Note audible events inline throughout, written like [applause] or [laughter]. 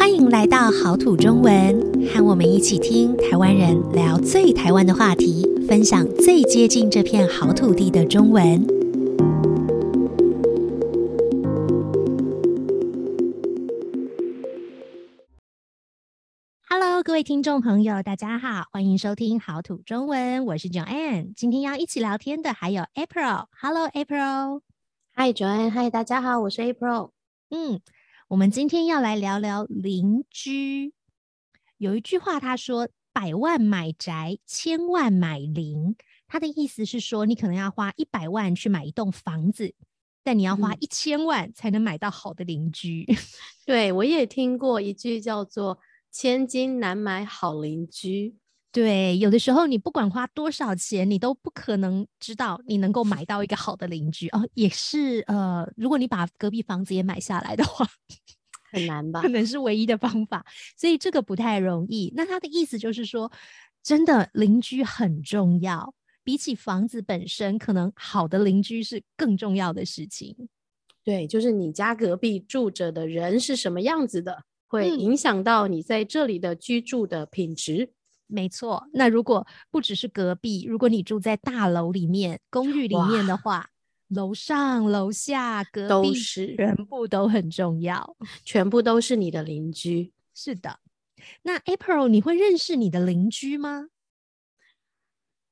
欢迎来到好土中文，和我们一起听台湾人聊最台湾的话题，分享最接近这片好土地的中文。Hello，各位听众朋友，大家好，欢迎收听好土中文，我是 Joanne。今天要一起聊天的还有 April。Hello，April。Hi，Joanne。Hi，大家好，我是 April。嗯。我们今天要来聊聊邻居。有一句话，他说：“百万买宅，千万买邻。”他的意思是说，你可能要花一百万去买一栋房子，但你要花一千万才能买到好的邻居。嗯、[laughs] 对，我也听过一句叫做“千金难买好邻居”。对，有的时候你不管花多少钱，你都不可能知道你能够买到一个好的邻居哦。也是呃，如果你把隔壁房子也买下来的话，[laughs] 很难吧？可能是唯一的方法，所以这个不太容易。那他的意思就是说，真的邻居很重要，比起房子本身，可能好的邻居是更重要的事情。对，就是你家隔壁住着的人是什么样子的，会影响到你在这里的居住的品质。嗯没错，那如果不只是隔壁，如果你住在大楼里面、公寓里面的话，楼上楼下隔壁都是全部都很重要，[laughs] 全部都是你的邻居。是的，那 April，你会认识你的邻居吗？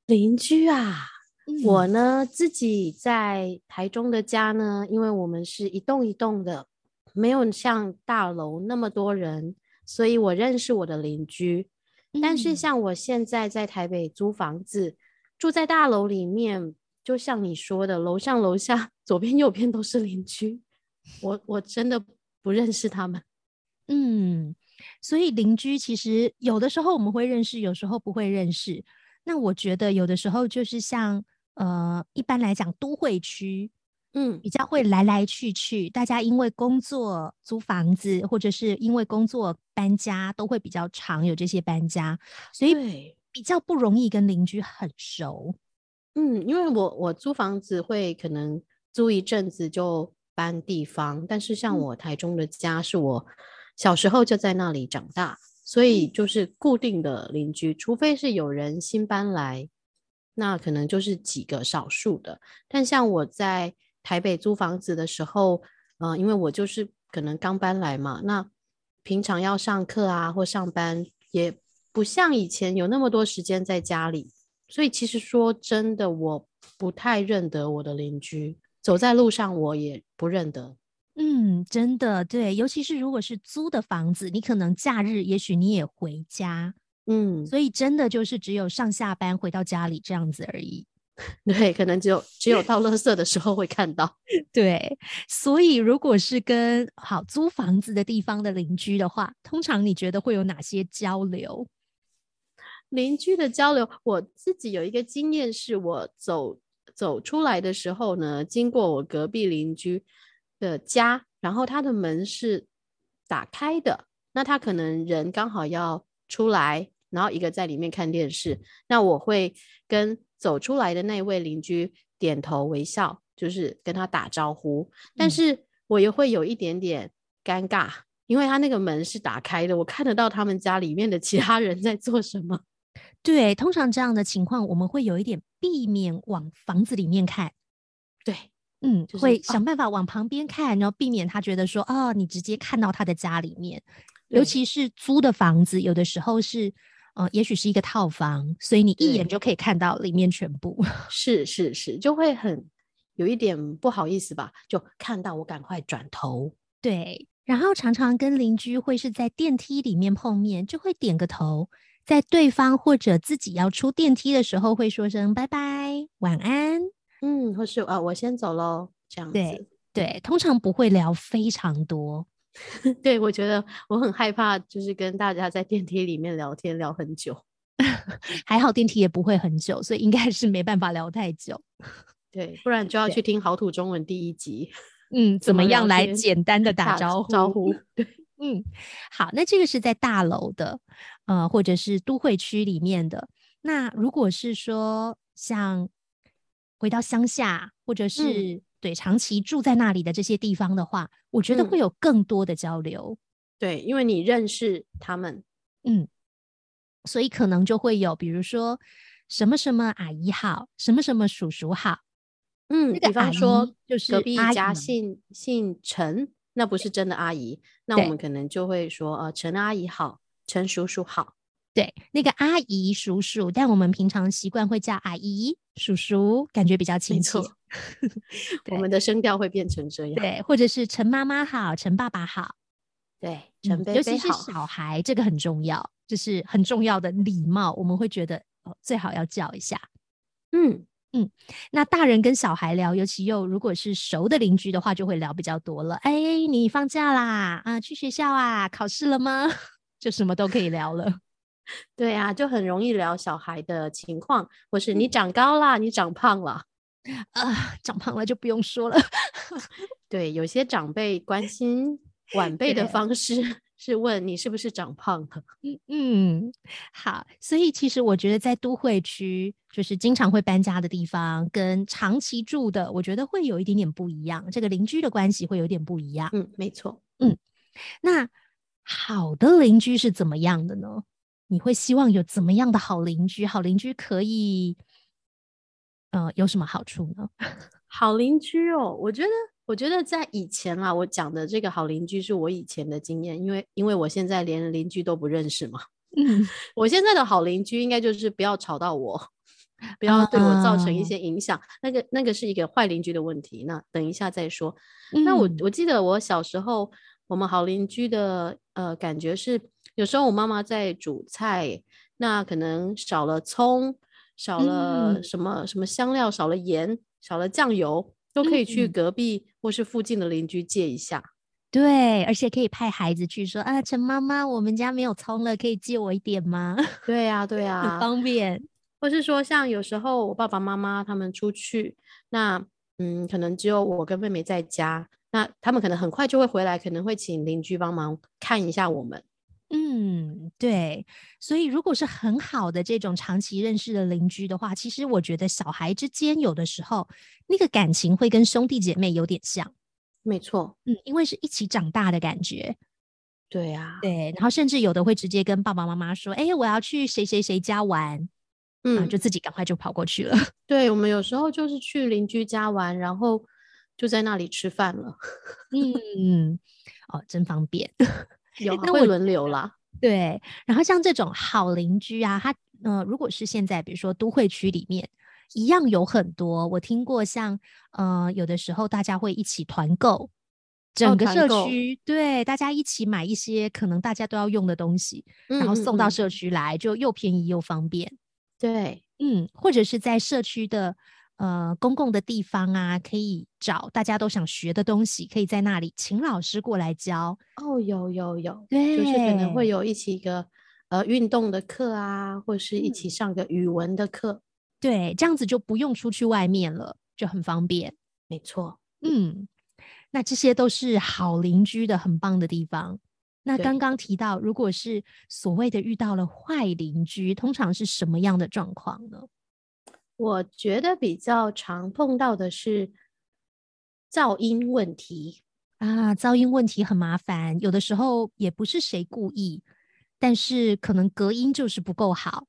邻居啊，嗯、我呢自己在台中的家呢，因为我们是一栋一栋的，没有像大楼那么多人，所以我认识我的邻居。但是像我现在在台北租房子，嗯、住在大楼里面，就像你说的，楼上楼下 [laughs] 左边右边都是邻居，我我真的不认识他们。嗯，所以邻居其实有的时候我们会认识，有时候不会认识。那我觉得有的时候就是像呃，一般来讲都会区。嗯，比较会来来去去，大家因为工作租房子，或者是因为工作搬家，都会比较常有这些搬家，所以比较不容易跟邻居很熟。嗯，因为我我租房子会可能租一阵子就搬地方，但是像我台中的家是我小时候就在那里长大，所以就是固定的邻居，除非是有人新搬来，那可能就是几个少数的。但像我在台北租房子的时候，呃，因为我就是可能刚搬来嘛，那平常要上课啊或上班，也不像以前有那么多时间在家里，所以其实说真的，我不太认得我的邻居，走在路上我也不认得。嗯，真的对，尤其是如果是租的房子，你可能假日也许你也回家，嗯，所以真的就是只有上下班回到家里这样子而已。[laughs] 对，可能只有只有到垃圾的时候会看到。[laughs] 对，所以如果是跟好租房子的地方的邻居的话，通常你觉得会有哪些交流？邻居的交流，我自己有一个经验，是我走走出来的时候呢，经过我隔壁邻居的家，然后他的门是打开的，那他可能人刚好要出来，然后一个在里面看电视，那我会跟。走出来的那位邻居点头微笑，就是跟他打招呼，但是我也会有一点点尴尬，嗯、因为他那个门是打开的，我看得到他们家里面的其他人在做什么。[laughs] 对，通常这样的情况，我们会有一点避免往房子里面看。对，嗯，就是、会想办法往旁边看，然后避免他觉得说，哦，你直接看到他的家里面，尤其是租的房子，有的时候是。呃，也许是一个套房，所以你一眼就可以看到里面全部。[laughs] 是是是，就会很有一点不好意思吧？就看到我赶快转头。对，然后常常跟邻居会是在电梯里面碰面，就会点个头，在对方或者自己要出电梯的时候会说声拜拜、晚安，嗯，或是啊，我先走喽，这样子。对对，通常不会聊非常多。[laughs] 对，我觉得我很害怕，就是跟大家在电梯里面聊天聊很久。[laughs] 还好电梯也不会很久，所以应该是没办法聊太久。对，不然就要去听好土中文第一集。嗯，怎么样来简单的打招呼？[laughs] 招呼。对，嗯，好，那这个是在大楼的，呃，或者是都会区里面的。那如果是说像回到乡下，或者是、嗯。对，长期住在那里的这些地方的话，我觉得会有更多的交流。对，因为你认识他们，嗯，所以可能就会有，比如说什么什么阿姨好，什么什么叔叔好，嗯，比方说就是隔壁家姓姓陈，那不是真的阿姨，那我们可能就会说呃，陈阿姨好，陈叔叔好。对，那个阿姨、叔叔，但我们平常习惯会叫阿姨、叔叔，感觉比较亲切。[laughs] 我们的声调会变成这样。对，或者是陈妈妈好，陈爸爸好。对，陈贝贝好。尤其是小孩，这个很重要，就是很重要的礼貌，我们会觉得哦，最好要叫一下。嗯嗯，那大人跟小孩聊，尤其又如果是熟的邻居的话，就会聊比较多了。哎，你放假啦？啊，去学校啊？考试了吗？[laughs] 就什么都可以聊了。[laughs] 对啊，就很容易聊小孩的情况，或是你长高啦，嗯、你长胖了，啊，长胖了就不用说了。[laughs] 对，有些长辈关心 [laughs] 晚辈的方式 [laughs] 是问你是不是长胖了。嗯嗯，好，所以其实我觉得在都会区，就是经常会搬家的地方，跟长期住的，我觉得会有一点点不一样，这个邻居的关系会有点不一样。嗯，没错。嗯，那好的邻居是怎么样的呢？你会希望有怎么样的好邻居？好邻居可以，呃，有什么好处呢？[laughs] 好邻居哦，我觉得，我觉得在以前啦，我讲的这个好邻居是我以前的经验，因为，因为我现在连邻居都不认识嘛。嗯，我现在的好邻居应该就是不要吵到我，不要对我造成一些影响。啊、那个，那个是一个坏邻居的问题。那等一下再说。嗯、那我我记得我小时候，我们好邻居的呃感觉是。有时候我妈妈在煮菜，那可能少了葱，少了什么、嗯、什么香料，少了盐，少了酱油，都可以去隔壁或是附近的邻居借一下。对，而且可以派孩子去说啊，陈妈妈，我们家没有葱了，可以借我一点吗？对呀、啊，对 [laughs] 呀、啊，很方便。或是说，像有时候我爸爸妈妈他们出去，那嗯，可能只有我跟妹妹在家，那他们可能很快就会回来，可能会请邻居帮忙看一下我们。嗯，对，所以如果是很好的这种长期认识的邻居的话，其实我觉得小孩之间有的时候那个感情会跟兄弟姐妹有点像。没错，嗯，因为是一起长大的感觉。对啊，对，然后甚至有的会直接跟爸爸妈妈说：“哎，我要去谁谁谁家玩。”嗯，就自己赶快就跑过去了。[laughs] 对，我们有时候就是去邻居家玩，然后就在那里吃饭了。[laughs] 嗯，哦，真方便。有会轮流啦，对。然后像这种好邻居啊，他呃，如果是现在比如说都会区里面，一样有很多。我听过像呃，有的时候大家会一起团购，整个社区、哦、对大家一起买一些可能大家都要用的东西，然后送到社区来，就又便宜又方便。对，嗯，或者是在社区的。呃，公共的地方啊，可以找大家都想学的东西，可以在那里请老师过来教。哦，有有有，对，就是可能会有一起一个呃运动的课啊，或是一起上个语文的课。嗯，对，这样子就不用出去外面了，就很方便。没错，嗯，那这些都是好邻居的很棒的地方。那刚刚提到，如果是所谓的遇到了坏邻居，通常是什么样的状况呢？我觉得比较常碰到的是噪音问题啊，噪音问题很麻烦，有的时候也不是谁故意，但是可能隔音就是不够好。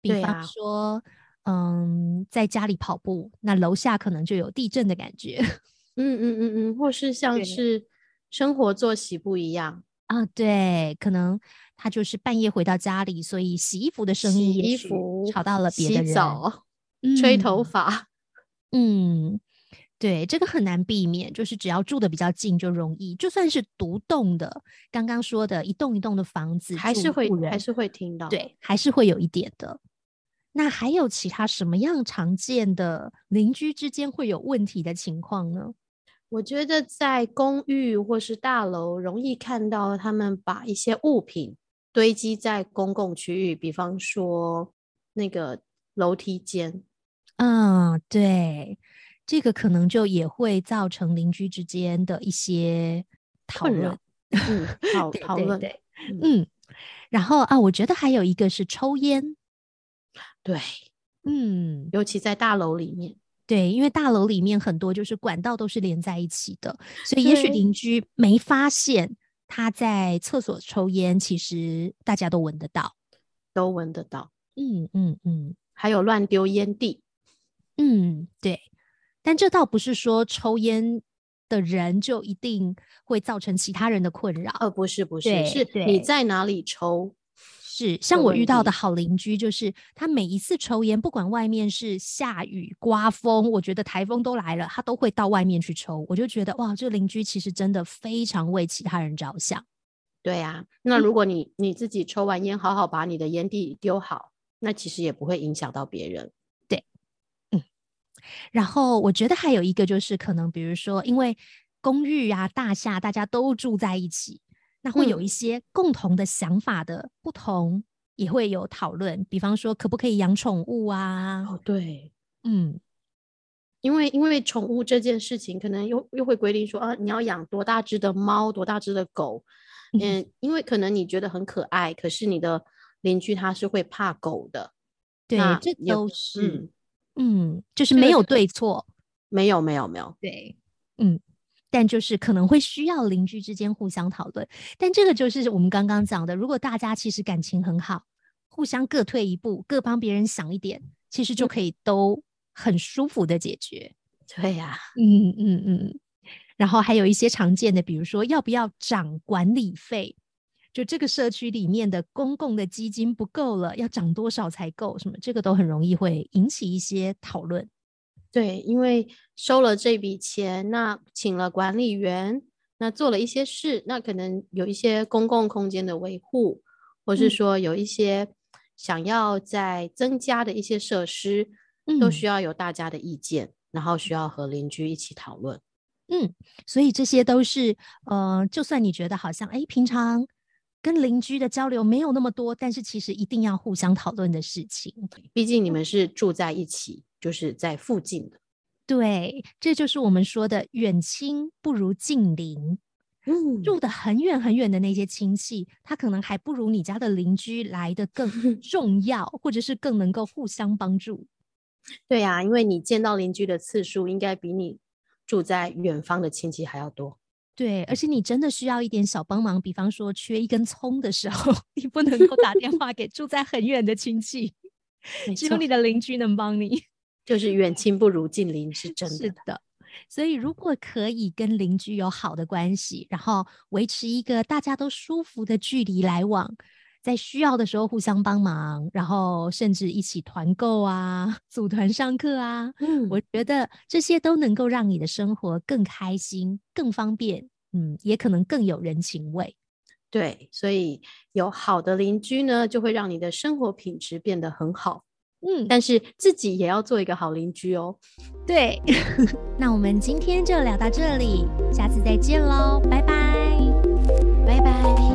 比方说，啊、嗯，在家里跑步，那楼下可能就有地震的感觉。[laughs] 嗯嗯嗯嗯，或是像是生活作息不一样啊，对，可能他就是半夜回到家里，所以洗衣服的声音也吵到了别的人。吹头发，[laughs] 嗯，对，这个很难避免，就是只要住的比较近就容易。就算是独栋的，刚刚说的一栋一栋的房子，还是会还是会听到，对，还是会有一点的。那还有其他什么样常见的邻居之间会有问题的情况呢？我觉得在公寓或是大楼，容易看到他们把一些物品堆积在公共区域，比方说那个楼梯间。嗯，对，这个可能就也会造成邻居之间的一些讨论。[laughs] 嗯，好讨论。对，嗯，然后啊，我觉得还有一个是抽烟。对，嗯，尤其在大楼里面。对，因为大楼里面很多就是管道都是连在一起的，所以也许邻居没发现他在厕所抽烟，其实大家都闻得到，都闻得到。嗯嗯嗯，还有乱丢烟蒂。嗯，对。但这倒不是说抽烟的人就一定会造成其他人的困扰。呃，不是不是，是你在哪里抽。是，像我遇到的好邻居，就是他每一次抽烟，不管外面是下雨、刮风，我觉得台风都来了，他都会到外面去抽。我就觉得哇，这个邻居其实真的非常为其他人着想。对啊，那如果你你自己抽完烟，好好把你的烟蒂丢好，那其实也不会影响到别人。然后我觉得还有一个就是，可能比如说，因为公寓啊、大厦大家都住在一起。那会有一些共同的想法的不同，嗯、也会有讨论。比方说，可不可以养宠物啊？哦，对，嗯，因为因为宠物这件事情，可能又又会规定说啊，你要养多大只的猫，多大只的狗。嗯，嗯，因为可能你觉得很可爱，可是你的邻居他是会怕狗的。对，这都是，嗯，嗯，就是没有对错，没有，没有，没有，对，嗯。但就是可能会需要邻居之间互相讨论，但这个就是我们刚刚讲的，如果大家其实感情很好，互相各退一步，各帮别人想一点，其实就可以都很舒服的解决。对呀、啊，嗯嗯嗯。然后还有一些常见的，比如说要不要涨管理费，就这个社区里面的公共的基金不够了，要涨多少才够？什么这个都很容易会引起一些讨论。对，因为收了这笔钱，那请了管理员，那做了一些事，那可能有一些公共空间的维护，或是说有一些想要再增加的一些设施，嗯，都需要有大家的意见，然后需要和邻居一起讨论。嗯，所以这些都是，呃，就算你觉得好像，哎，平常跟邻居的交流没有那么多，但是其实一定要互相讨论的事情。毕竟你们是住在一起。就是在附近的，对，这就是我们说的远亲不如近邻。嗯，住得很远很远的那些亲戚，他可能还不如你家的邻居来的更 [laughs] 重要，或者是更能够互相帮助。对呀、啊，因为你见到邻居的次数应该比你住在远方的亲戚还要多。对，而且你真的需要一点小帮忙，比方说缺一根葱的时候，[laughs] 你不能够打电话给住在很远的亲戚，只有你的邻居能帮你。就是远亲不如近邻，是真的。是的，所以如果可以跟邻居有好的关系，然后维持一个大家都舒服的距离来往，在需要的时候互相帮忙，然后甚至一起团购啊、[laughs] 组团上课啊，嗯，我觉得这些都能够让你的生活更开心、更方便，嗯也可能更有人情味。对所以有好的邻居呢就会让你的生活品质变得很好。嗯但是自己也要做一个好邻居哦。对 [laughs] 那我们今天就聊到这里下次再见喽拜拜。拜拜。